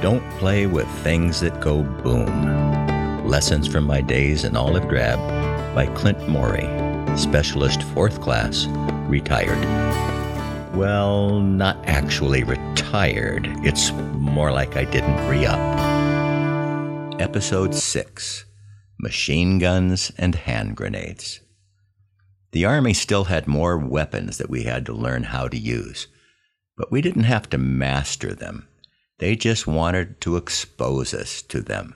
Don't play with things that go boom. Lessons from my days in olive drab by Clint Morey, specialist fourth class, retired. Well, not actually retired. It's more like I didn't re up. Episode 6 Machine Guns and Hand Grenades. The Army still had more weapons that we had to learn how to use, but we didn't have to master them. They just wanted to expose us to them.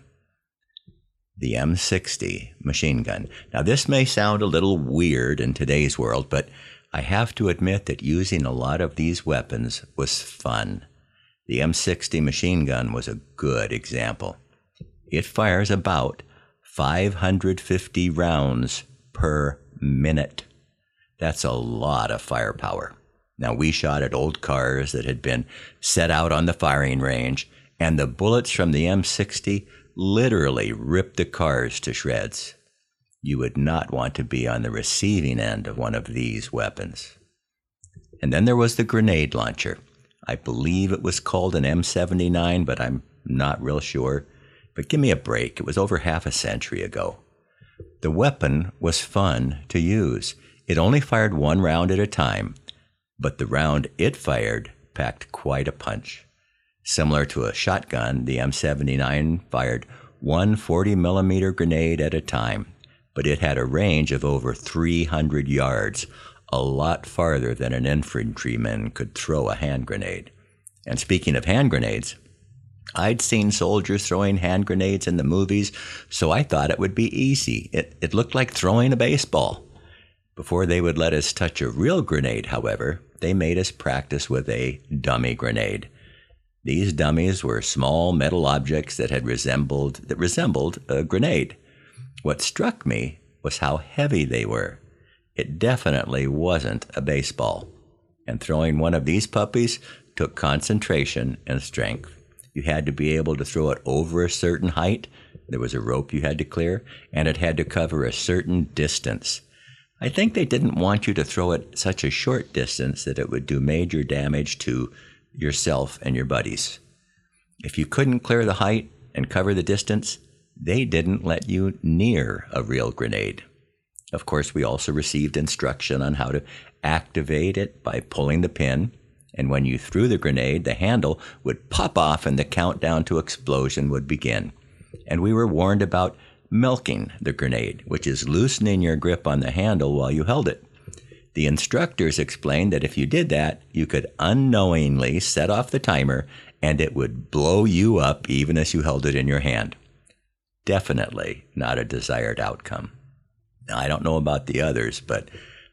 The M60 machine gun. Now, this may sound a little weird in today's world, but I have to admit that using a lot of these weapons was fun. The M60 machine gun was a good example. It fires about 550 rounds per minute. That's a lot of firepower. Now, we shot at old cars that had been set out on the firing range, and the bullets from the M60 literally ripped the cars to shreds. You would not want to be on the receiving end of one of these weapons. And then there was the grenade launcher. I believe it was called an M79, but I'm not real sure. But give me a break, it was over half a century ago. The weapon was fun to use. It only fired one round at a time, but the round it fired packed quite a punch. Similar to a shotgun, the M79 fired one 40 millimeter grenade at a time, but it had a range of over 300 yards, a lot farther than an infantryman could throw a hand grenade. And speaking of hand grenades, I'd seen soldiers throwing hand grenades in the movies, so I thought it would be easy. It, it looked like throwing a baseball. Before they would let us touch a real grenade, however, they made us practice with a dummy grenade. These dummies were small metal objects that had resembled that resembled a grenade. What struck me was how heavy they were. It definitely wasn't a baseball. And throwing one of these puppies took concentration and strength. You had to be able to throw it over a certain height. There was a rope you had to clear, and it had to cover a certain distance. I think they didn't want you to throw it such a short distance that it would do major damage to yourself and your buddies. If you couldn't clear the height and cover the distance, they didn't let you near a real grenade. Of course, we also received instruction on how to activate it by pulling the pin, and when you threw the grenade, the handle would pop off and the countdown to explosion would begin. And we were warned about milking the grenade, which is loosening your grip on the handle while you held it. The instructors explained that if you did that, you could unknowingly set off the timer and it would blow you up even as you held it in your hand. Definitely not a desired outcome. Now, I don't know about the others, but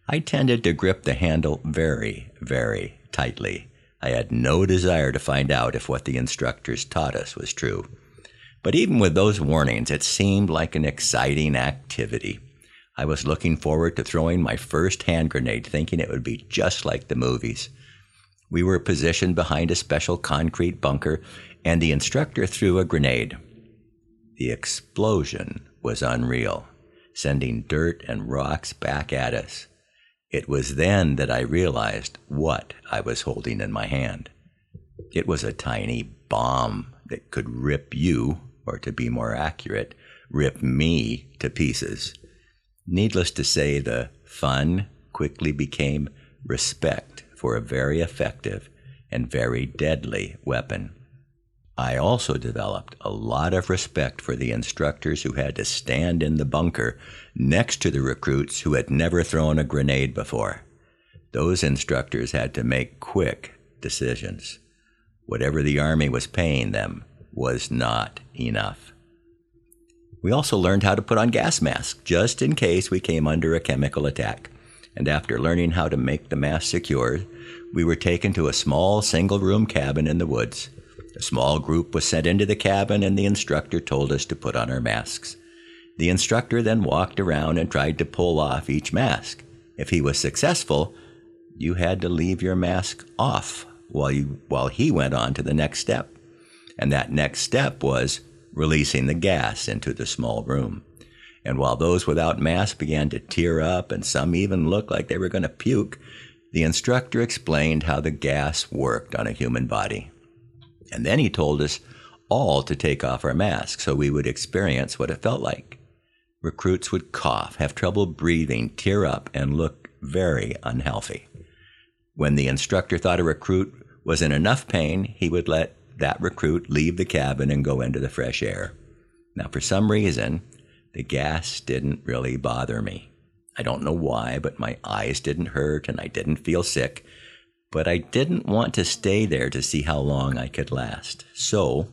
I tended to grip the handle very, very tightly. I had no desire to find out if what the instructors taught us was true. But even with those warnings, it seemed like an exciting activity. I was looking forward to throwing my first hand grenade, thinking it would be just like the movies. We were positioned behind a special concrete bunker, and the instructor threw a grenade. The explosion was unreal, sending dirt and rocks back at us. It was then that I realized what I was holding in my hand. It was a tiny bomb that could rip you or to be more accurate, rip me to pieces. Needless to say, the fun quickly became respect for a very effective and very deadly weapon. I also developed a lot of respect for the instructors who had to stand in the bunker next to the recruits who had never thrown a grenade before. Those instructors had to make quick decisions. Whatever the Army was paying them, was not enough. We also learned how to put on gas masks just in case we came under a chemical attack. And after learning how to make the mask secure, we were taken to a small single room cabin in the woods. A small group was sent into the cabin, and the instructor told us to put on our masks. The instructor then walked around and tried to pull off each mask. If he was successful, you had to leave your mask off while, you, while he went on to the next step. And that next step was releasing the gas into the small room. And while those without masks began to tear up and some even looked like they were going to puke, the instructor explained how the gas worked on a human body. And then he told us all to take off our masks so we would experience what it felt like. Recruits would cough, have trouble breathing, tear up, and look very unhealthy. When the instructor thought a recruit was in enough pain, he would let that recruit leave the cabin and go into the fresh air. Now, for some reason, the gas didn't really bother me. I don't know why, but my eyes didn't hurt and I didn't feel sick. But I didn't want to stay there to see how long I could last. So,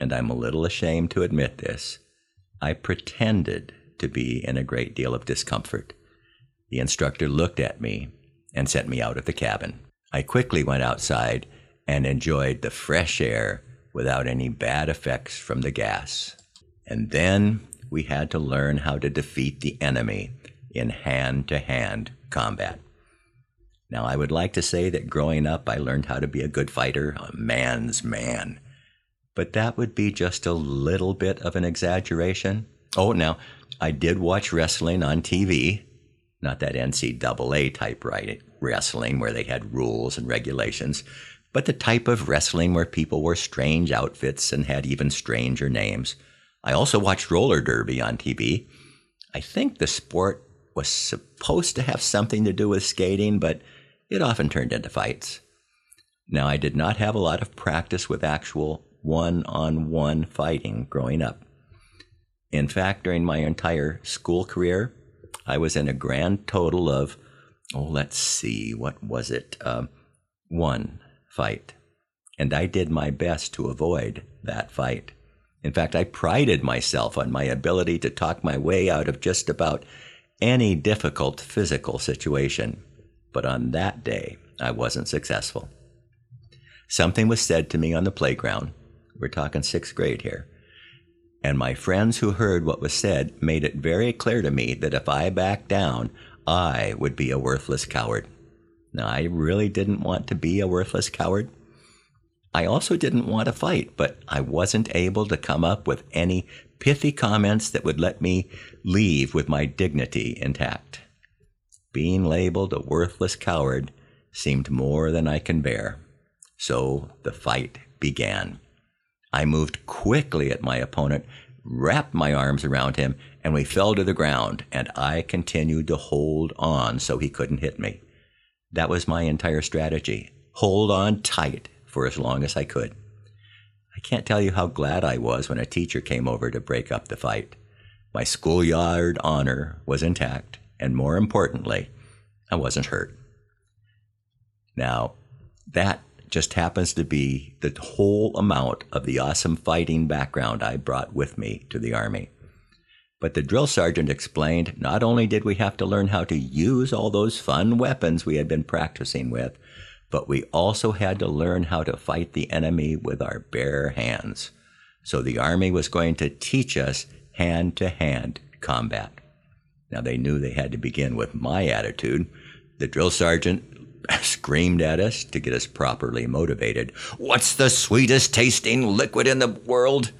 and I'm a little ashamed to admit this, I pretended to be in a great deal of discomfort. The instructor looked at me and sent me out of the cabin. I quickly went outside and enjoyed the fresh air without any bad effects from the gas. And then we had to learn how to defeat the enemy in hand to hand combat. Now, I would like to say that growing up, I learned how to be a good fighter, a man's man. But that would be just a little bit of an exaggeration. Oh, now, I did watch wrestling on TV, not that NCAA type wrestling where they had rules and regulations, but the type of wrestling where people wore strange outfits and had even stranger names. I also watched roller derby on TV. I think the sport was supposed to have something to do with skating, but it often turned into fights. Now, I did not have a lot of practice with actual one on one fighting growing up. In fact, during my entire school career, I was in a grand total of, oh, let's see, what was it? Um, one fight. And I did my best to avoid that fight. In fact, I prided myself on my ability to talk my way out of just about any difficult physical situation. But on that day, I wasn't successful. Something was said to me on the playground. We're talking sixth grade here. And my friends who heard what was said made it very clear to me that if I backed down, I would be a worthless coward. Now, I really didn't want to be a worthless coward. I also didn't want to fight, but I wasn't able to come up with any pithy comments that would let me leave with my dignity intact. Being labeled a worthless coward seemed more than I can bear. So the fight began. I moved quickly at my opponent, wrapped my arms around him, and we fell to the ground, and I continued to hold on so he couldn't hit me. That was my entire strategy. Hold on tight for as long as I could. I can't tell you how glad I was when a teacher came over to break up the fight. My schoolyard honor was intact, and more importantly, I wasn't hurt. Now, that just happens to be the whole amount of the awesome fighting background I brought with me to the Army. But the drill sergeant explained not only did we have to learn how to use all those fun weapons we had been practicing with, but we also had to learn how to fight the enemy with our bare hands. So the Army was going to teach us hand to hand combat. Now they knew they had to begin with my attitude. The drill sergeant screamed at us to get us properly motivated. What's the sweetest tasting liquid in the world?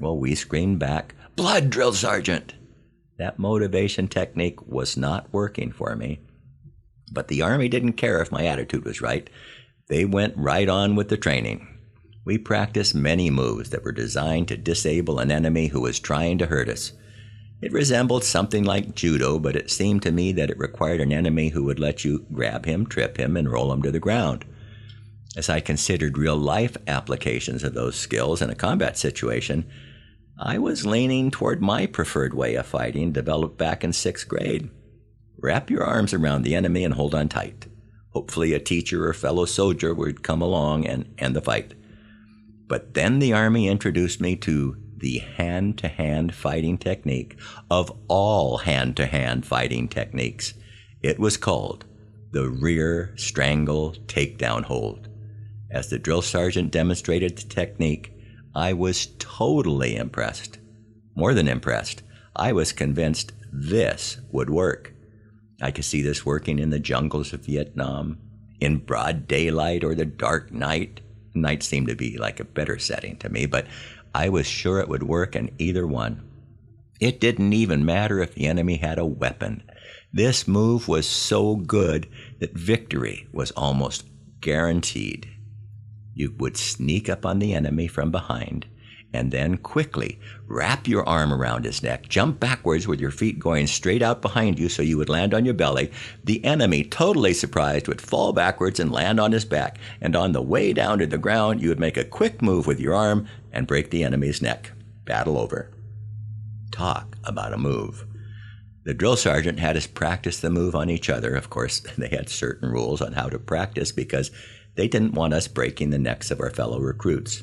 Well, we screamed back, Blood, drill sergeant! That motivation technique was not working for me. But the Army didn't care if my attitude was right. They went right on with the training. We practiced many moves that were designed to disable an enemy who was trying to hurt us. It resembled something like judo, but it seemed to me that it required an enemy who would let you grab him, trip him, and roll him to the ground. As I considered real life applications of those skills in a combat situation, I was leaning toward my preferred way of fighting developed back in sixth grade. Wrap your arms around the enemy and hold on tight. Hopefully, a teacher or fellow soldier would come along and end the fight. But then the Army introduced me to the hand to hand fighting technique of all hand to hand fighting techniques. It was called the rear strangle takedown hold. As the drill sergeant demonstrated the technique, I was totally impressed. More than impressed, I was convinced this would work. I could see this working in the jungles of Vietnam, in broad daylight or the dark night. Night seemed to be like a better setting to me, but I was sure it would work in either one. It didn't even matter if the enemy had a weapon. This move was so good that victory was almost guaranteed. You would sneak up on the enemy from behind, and then quickly wrap your arm around his neck, jump backwards with your feet going straight out behind you so you would land on your belly. The enemy, totally surprised, would fall backwards and land on his back. And on the way down to the ground, you would make a quick move with your arm and break the enemy's neck. Battle over. Talk about a move. The drill sergeant had us practice the move on each other. Of course, they had certain rules on how to practice because they didn't want us breaking the necks of our fellow recruits.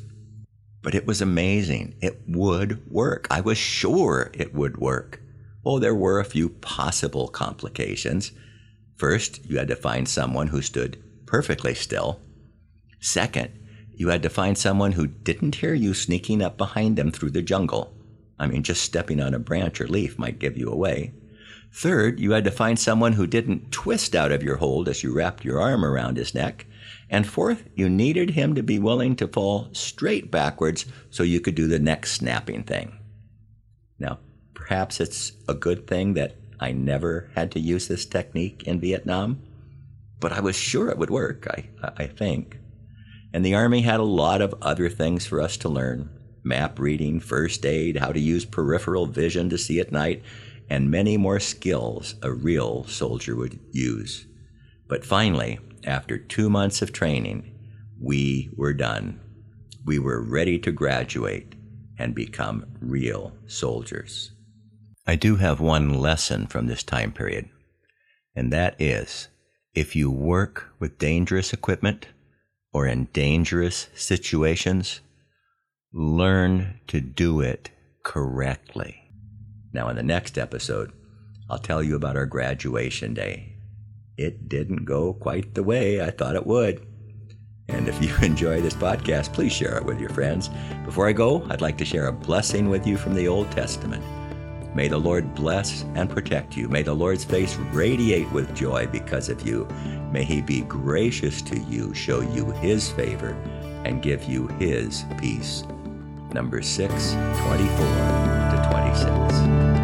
But it was amazing. It would work. I was sure it would work. Oh, there were a few possible complications. First, you had to find someone who stood perfectly still. Second, you had to find someone who didn't hear you sneaking up behind them through the jungle. I mean, just stepping on a branch or leaf might give you away. Third, you had to find someone who didn't twist out of your hold as you wrapped your arm around his neck. And fourth, you needed him to be willing to fall straight backwards so you could do the neck snapping thing. Now, perhaps it's a good thing that I never had to use this technique in Vietnam, but I was sure it would work, I, I think. And the Army had a lot of other things for us to learn map reading, first aid, how to use peripheral vision to see at night, and many more skills a real soldier would use. But finally, after two months of training, we were done. We were ready to graduate and become real soldiers. I do have one lesson from this time period, and that is if you work with dangerous equipment or in dangerous situations, learn to do it correctly. Now, in the next episode, I'll tell you about our graduation day. It didn't go quite the way I thought it would. And if you enjoy this podcast, please share it with your friends. Before I go, I'd like to share a blessing with you from the Old Testament. May the Lord bless and protect you. May the Lord's face radiate with joy because of you. May he be gracious to you, show you his favor, and give you his peace. Number 6, 24 to 26.